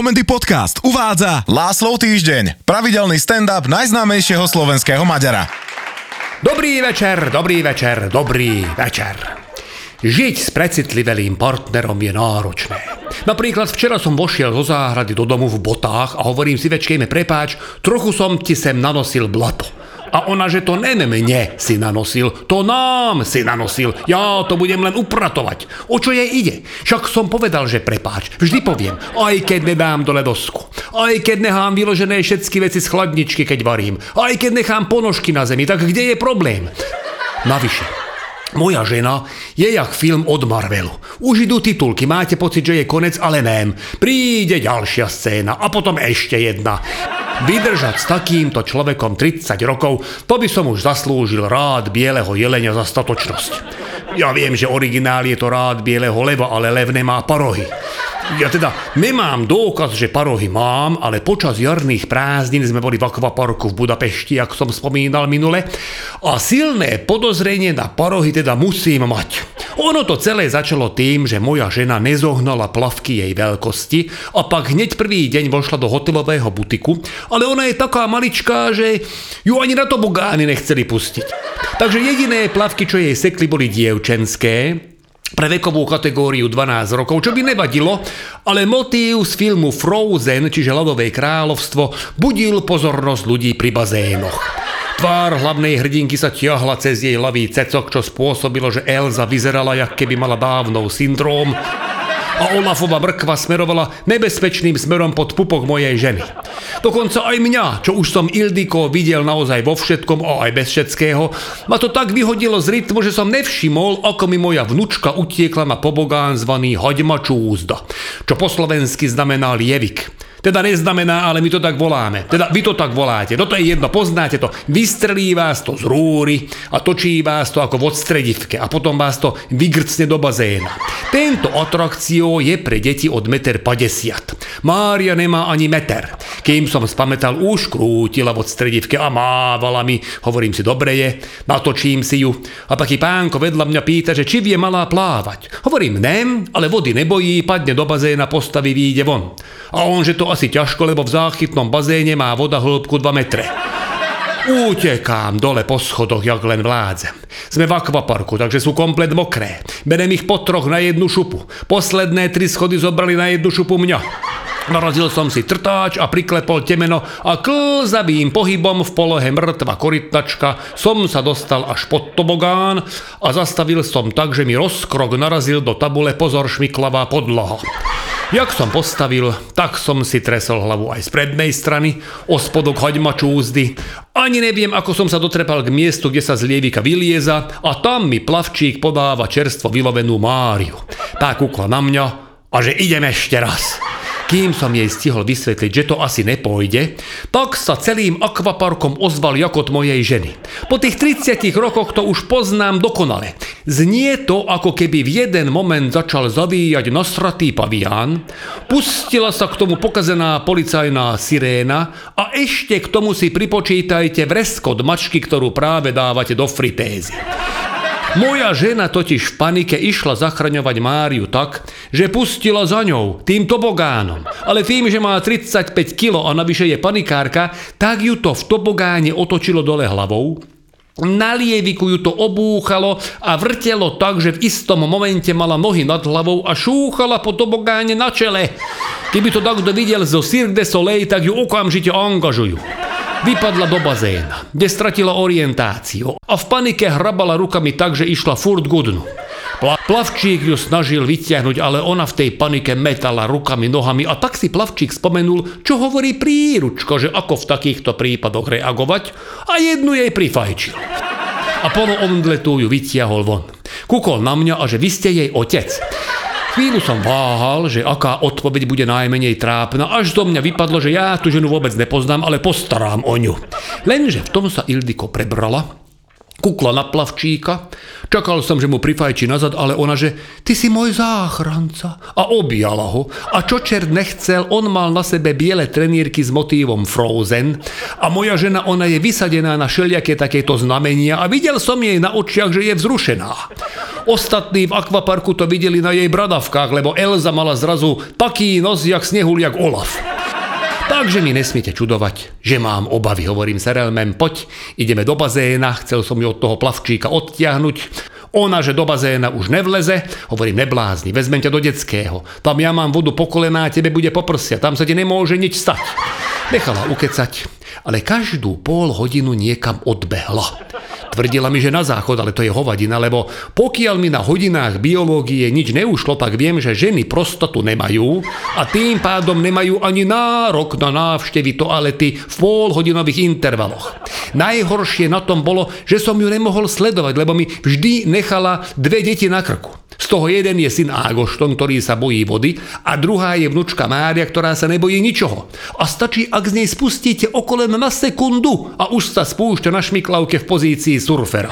Komendy Podcast uvádza Láslov týždeň, pravidelný stand-up najznámejšieho slovenského Maďara. Dobrý večer, dobrý večer, dobrý večer. Žiť s precitlivelým partnerom je náročné. Napríklad včera som vošiel zo záhrady do domu v botách a hovorím si, večkejme prepáč, trochu som ti sem nanosil blato. A ona, že to ne mne si nanosil, to nám si nanosil. Ja to budem len upratovať. O čo jej ide? Však som povedal, že prepáč. Vždy poviem, aj keď nedám dole dosku. Aj keď nechám vyložené všetky veci z chladničky, keď varím. Aj keď nechám ponožky na zemi, tak kde je problém? Navyše, moja žena je jak film od Marvelu. Už idú titulky, máte pocit, že je konec, ale nem. Príde ďalšia scéna a potom ešte jedna. Vydržať s takýmto človekom 30 rokov, to by som už zaslúžil rád bieleho jelenia za statočnosť. Ja viem, že originál je to rád bieleho leva, ale lev nemá parohy. Ja teda nemám dôkaz, že parohy mám, ale počas jarných prázdnin sme boli v akvaparku v Budapešti, ako som spomínal minule, a silné podozrenie na parohy teda musím mať. Ono to celé začalo tým, že moja žena nezohnala plavky jej veľkosti a pak hneď prvý deň vošla do hotelového butiku, ale ona je taká maličká, že ju ani na to bogány nechceli pustiť. Takže jediné plavky, čo jej sekli, boli dievčenské, pre vekovú kategóriu 12 rokov, čo by nevadilo, ale motív z filmu Frozen, čiže Ľadové kráľovstvo, budil pozornosť ľudí pri bazénoch. Tvár hlavnej hrdinky sa ťahla cez jej lavý cecok, čo spôsobilo, že Elza vyzerala, jak keby mala bávnou syndróm a Olafova mrkva smerovala nebezpečným smerom pod pupok mojej ženy. Dokonca aj mňa, čo už som Ildiko videl naozaj vo všetkom a aj bez všetkého, ma to tak vyhodilo z rytmu, že som nevšimol, ako mi moja vnučka utiekla na pobogán zvaný Hoďmačúzda, čo po slovensky znamená lievik. Teda neznamená, ale my to tak voláme. Teda vy to tak voláte. No je jedno, poznáte to. Vystrelí vás to z rúry a točí vás to ako v odstredivke a potom vás to vygrcne do bazéna. Tento atrakcio je pre deti od 1,50 m. Mária nemá ani meter. Kým som spametal, už krútila v odstredivke a mávala mi. Hovorím si, dobre je, natočím si ju. A taký pánko vedľa mňa pýta, že či vie malá plávať. Hovorím, nem, ale vody nebojí, padne do bazéna, postaví, vyjde von. A on, že to asi ťažko, lebo v záchytnom bazéne má voda hĺbku 2 metre. Utekám dole po schodoch, jak len vládzem. Sme v akvaparku, takže sú komplet mokré. Berem ich po troch na jednu šupu. Posledné tri schody zobrali na jednu šupu mňa. Narazil som si trtáč a priklepol temeno a klzavým pohybom v polohe mŕtva korytnačka som sa dostal až pod tobogán a zastavil som tak, že mi rozkrok narazil do tabule pozor šmiklavá podlaha. Jak som postavil, tak som si tresol hlavu aj z prednej strany, o spodok haďma čúzdy. Ani neviem, ako som sa dotrepal k miestu, kde sa z lievika vylieza a tam mi plavčík podáva čerstvo vylovenú Máriu. Tá kukla na mňa a že idem ešte raz. Kým som jej stihol vysvetliť, že to asi nepôjde, tak sa celým akvaparkom ozval jakot mojej ženy. Po tých 30 rokoch to už poznám dokonale. Znie to, ako keby v jeden moment začal zavíjať nasratý pavián, pustila sa k tomu pokazená policajná siréna a ešte k tomu si pripočítajte vreskot mačky, ktorú práve dávate do fritézy. Moja žena totiž v panike išla zachraňovať Máriu tak, že pustila za ňou tým tobogánom. Ale tým, že má 35 kg a navyše je panikárka, tak ju to v tobogáne otočilo dole hlavou na lieviku ju to obúchalo a vrtelo tak, že v istom momente mala nohy nad hlavou a šúchala po tobogáne na čele. Keby to takto videl zo Cirque de Soleil, tak ju okamžite angažujú. Vypadla do bazéna, kde stratila orientáciu a v panike hrabala rukami tak, že išla furt gudnu. Pla- plavčík ju snažil vyťahnuť, ale ona v tej panike metala rukami, nohami a tak si plavčík spomenul, čo hovorí príručko, že ako v takýchto prípadoch reagovať a jednu jej prifajčil. A plno omdletu ju vytiahol von. Kukol na mňa a že vy ste jej otec. Chvíľu som váhal, že aká odpoveď bude najmenej trápna, až do mňa vypadlo, že ja tú ženu vôbec nepoznám, ale postarám o ňu. Lenže v tom sa Ildiko prebrala Kukla na plavčíka, čakal som, že mu prifajčí nazad, ale ona, že ty si môj záchranca. A objala ho. A čo čert nechcel, on mal na sebe biele trenírky s motívom Frozen. A moja žena, ona je vysadená na všelijaké takéto znamenia a videl som jej na očiach, že je vzrušená. Ostatní v akvaparku to videli na jej bradavkách, lebo Elza mala zrazu taký nos, jak snehul, jak Olaf. Takže mi nesmiete čudovať, že mám obavy, hovorím Serelmem, poď, ideme do bazéna, chcel som ju od toho plavčíka odtiahnuť. Ona, že do bazéna už nevleze, hovorím, neblázni, vezmem ťa do detského. Tam ja mám vodu po kolená, tebe bude poprsia, tam sa ti nemôže nič stať. Nechala ukecať, ale každú pol hodinu niekam odbehla. Tvrdila mi, že na záchod, ale to je hovadina, lebo pokiaľ mi na hodinách biológie nič neušlo, tak viem, že ženy prostotu nemajú a tým pádom nemajú ani nárok na návštevy toalety v polhodinových intervaloch. Najhoršie na tom bolo, že som ju nemohol sledovať, lebo mi vždy nechala dve deti na krku. Z toho jeden je syn Ágošton, ktorý sa bojí vody a druhá je vnučka Mária, ktorá sa nebojí ničoho. A stačí, ak z nej spustíte okolo na sekundu a už sa spúšťa na šmiklavke v pozícii surfera.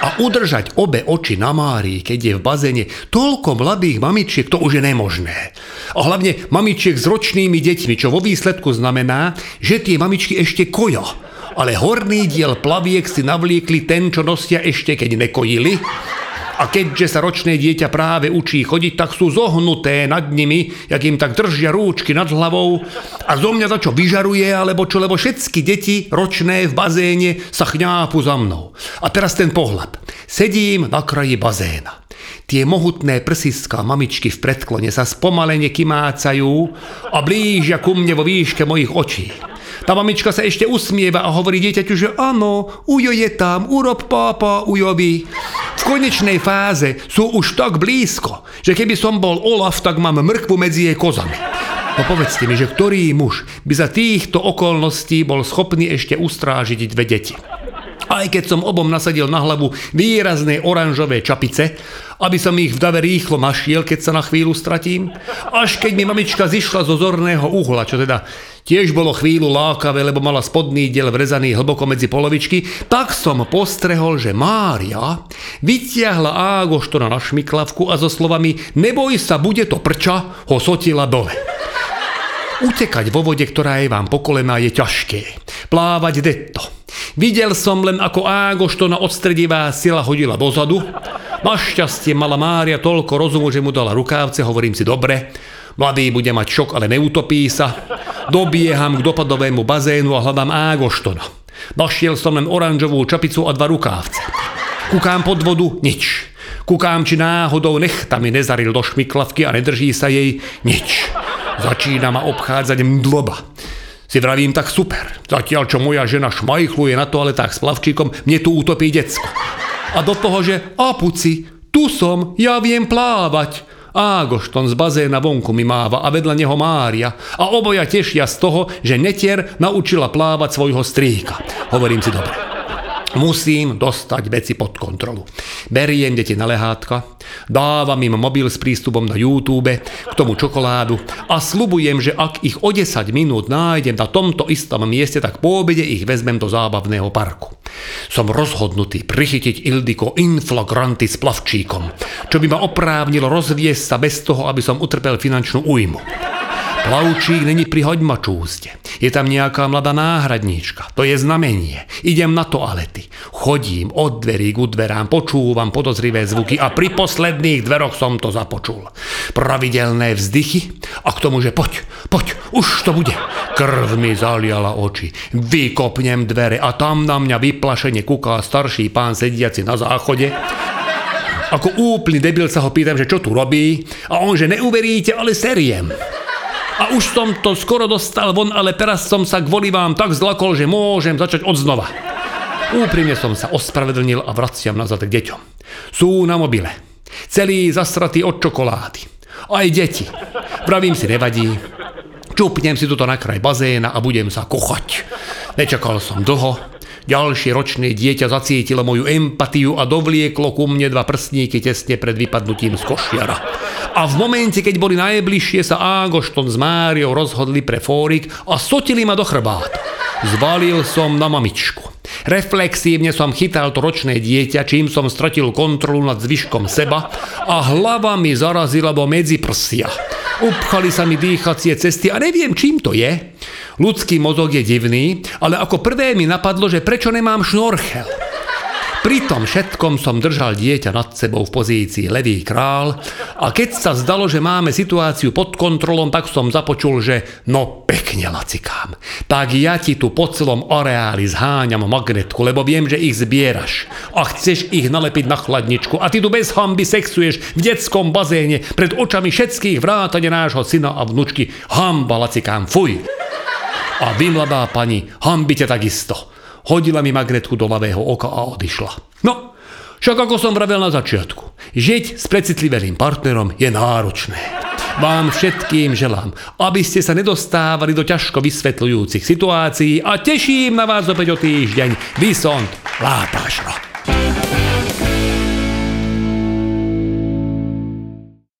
A udržať obe oči na Márii, keď je v bazéne toľko mladých mamičiek, to už je nemožné. A hlavne mamičiek s ročnými deťmi, čo vo výsledku znamená, že tie mamičky ešte koja. Ale horný diel plaviek si navliekli ten, čo nosia ešte keď nekojili a keďže sa ročné dieťa práve učí chodiť, tak sú zohnuté nad nimi, jak im tak držia rúčky nad hlavou a zo mňa za čo vyžaruje, alebo čo, lebo všetky deti ročné v bazéne sa chňápu za mnou. A teraz ten pohľad. Sedím na kraji bazéna. Tie mohutné prsiská mamičky v predklone sa spomalene kymácajú a blížia ku mne vo výške mojich očí. Tá mamička sa ešte usmieva a hovorí dieťaťu, že áno, ujo je tam, urob pápa ujovi. V konečnej fáze sú už tak blízko, že keby som bol Olaf, tak mám mrkvu medzi jej kozami. No povedzte mi, že ktorý muž by za týchto okolností bol schopný ešte ustrážiť dve deti. Aj keď som obom nasadil na hlavu výrazné oranžové čapice, aby som ich v dave rýchlo našiel, keď sa na chvíľu stratím. Až keď mi mamička zišla zo zorného uhla, čo teda tiež bolo chvíľu lákavé, lebo mala spodný diel vrezaný hlboko medzi polovičky, tak som postrehol, že Mária vytiahla Ágoštona na šmiklavku a so slovami neboj sa, bude to prča, ho sotila dole. Utekať vo vode, ktorá je vám pokolená, je ťažké. Plávať detto. Videl som len, ako Ágoštona odstredivá sila hodila dozadu. Našťastie mala Mária toľko rozumu, že mu dala rukávce, hovorím si dobre, mladý bude mať šok, ale neutopí sa. Dobieham k dopadovému bazénu a hľadám Ágoštona. Našiel som len oranžovú čapicu a dva rukávce. Kukám pod vodu, nič. Kukám, či náhodou nechtami nezaril do šmiklavky a nedrží sa jej nič. Začína ma obchádzať mdloba. Si vravím tak super. Zatiaľ, čo moja žena šmajchluje na toaletách s plavčíkom, mne tu utopí decko. A do toho, že a puci, tu som, ja viem plávať. Ágošton z bazéna vonku mi máva a vedľa neho Mária a oboja tešia z toho, že netier naučila plávať svojho strýka. Hovorím si dobre. Musím dostať veci pod kontrolu. Beriem deti na lehátka, dávam im mobil s prístupom na YouTube, k tomu čokoládu a slubujem, že ak ich o 10 minút nájdem na tomto istom mieste, tak po obede ich vezmem do zábavného parku. Som rozhodnutý prichytiť Ildiko inflagranty s plavčíkom, čo by ma oprávnilo rozviesť sa bez toho, aby som utrpel finančnú újmu. Plavčík není pri hoďmačúste. Je tam nejaká mladá náhradníčka. To je znamenie. Idem na toalety. Chodím od dverí k dverám, počúvam podozrivé zvuky a pri posledných dveroch som to započul. Pravidelné vzdychy a k tomu, že poď, poď, už to bude. Krv mi zaliala oči. Vykopnem dvere a tam na mňa vyplašene kúká starší pán sediaci na záchode ako úplný debil sa ho pýtam, že čo tu robí a on, že neuveríte, ale seriem. A už som to skoro dostal von, ale teraz som sa kvôli vám tak zlakol, že môžem začať od znova. Úprimne som sa ospravedlnil a vraciam nazad k deťom. Sú na mobile. Celý zasratý od čokolády. Aj deti. Pravím si, nevadí. Čupnem si tuto na kraj bazéna a budem sa kochať. Nečakal som dlho, Ďalšie ročné dieťa zacietilo moju empatiu a dovlieklo ku mne dva prstníky tesne pred vypadnutím z košiara. A v momente, keď boli najbližšie, sa Ágošton s Máriou rozhodli pre fórik a sotili ma do chrbát. Zvalil som na mamičku. Reflexívne som chytal to ročné dieťa, čím som stratil kontrolu nad zvyškom seba a hlava mi zarazila do medzi prsia. Upchali sa mi dýchacie cesty a neviem, čím to je. Ľudský mozog je divný, ale ako prvé mi napadlo, že prečo nemám šnorchel. Pri tom všetkom som držal dieťa nad sebou v pozícii levý král a keď sa zdalo, že máme situáciu pod kontrolom, tak som započul, že no pekne lacikám. Tak ja ti tu po celom areáli zháňam magnetku, lebo viem, že ich zbieraš a chceš ich nalepiť na chladničku a ty tu bez hamby sexuješ v detskom bazéne pred očami všetkých vrátane nášho syna a vnučky. Hamba lacikám, fuj! A vy, mladá pani, hambite takisto. Hodila mi magnetku do ľavého oka a odišla. No, však ako som vravel na začiatku, žiť s precitlivelým partnerom je náročné. Vám všetkým želám, aby ste sa nedostávali do ťažko vysvetľujúcich situácií a teším na vás opäť o týždeň. Vysont Látašro.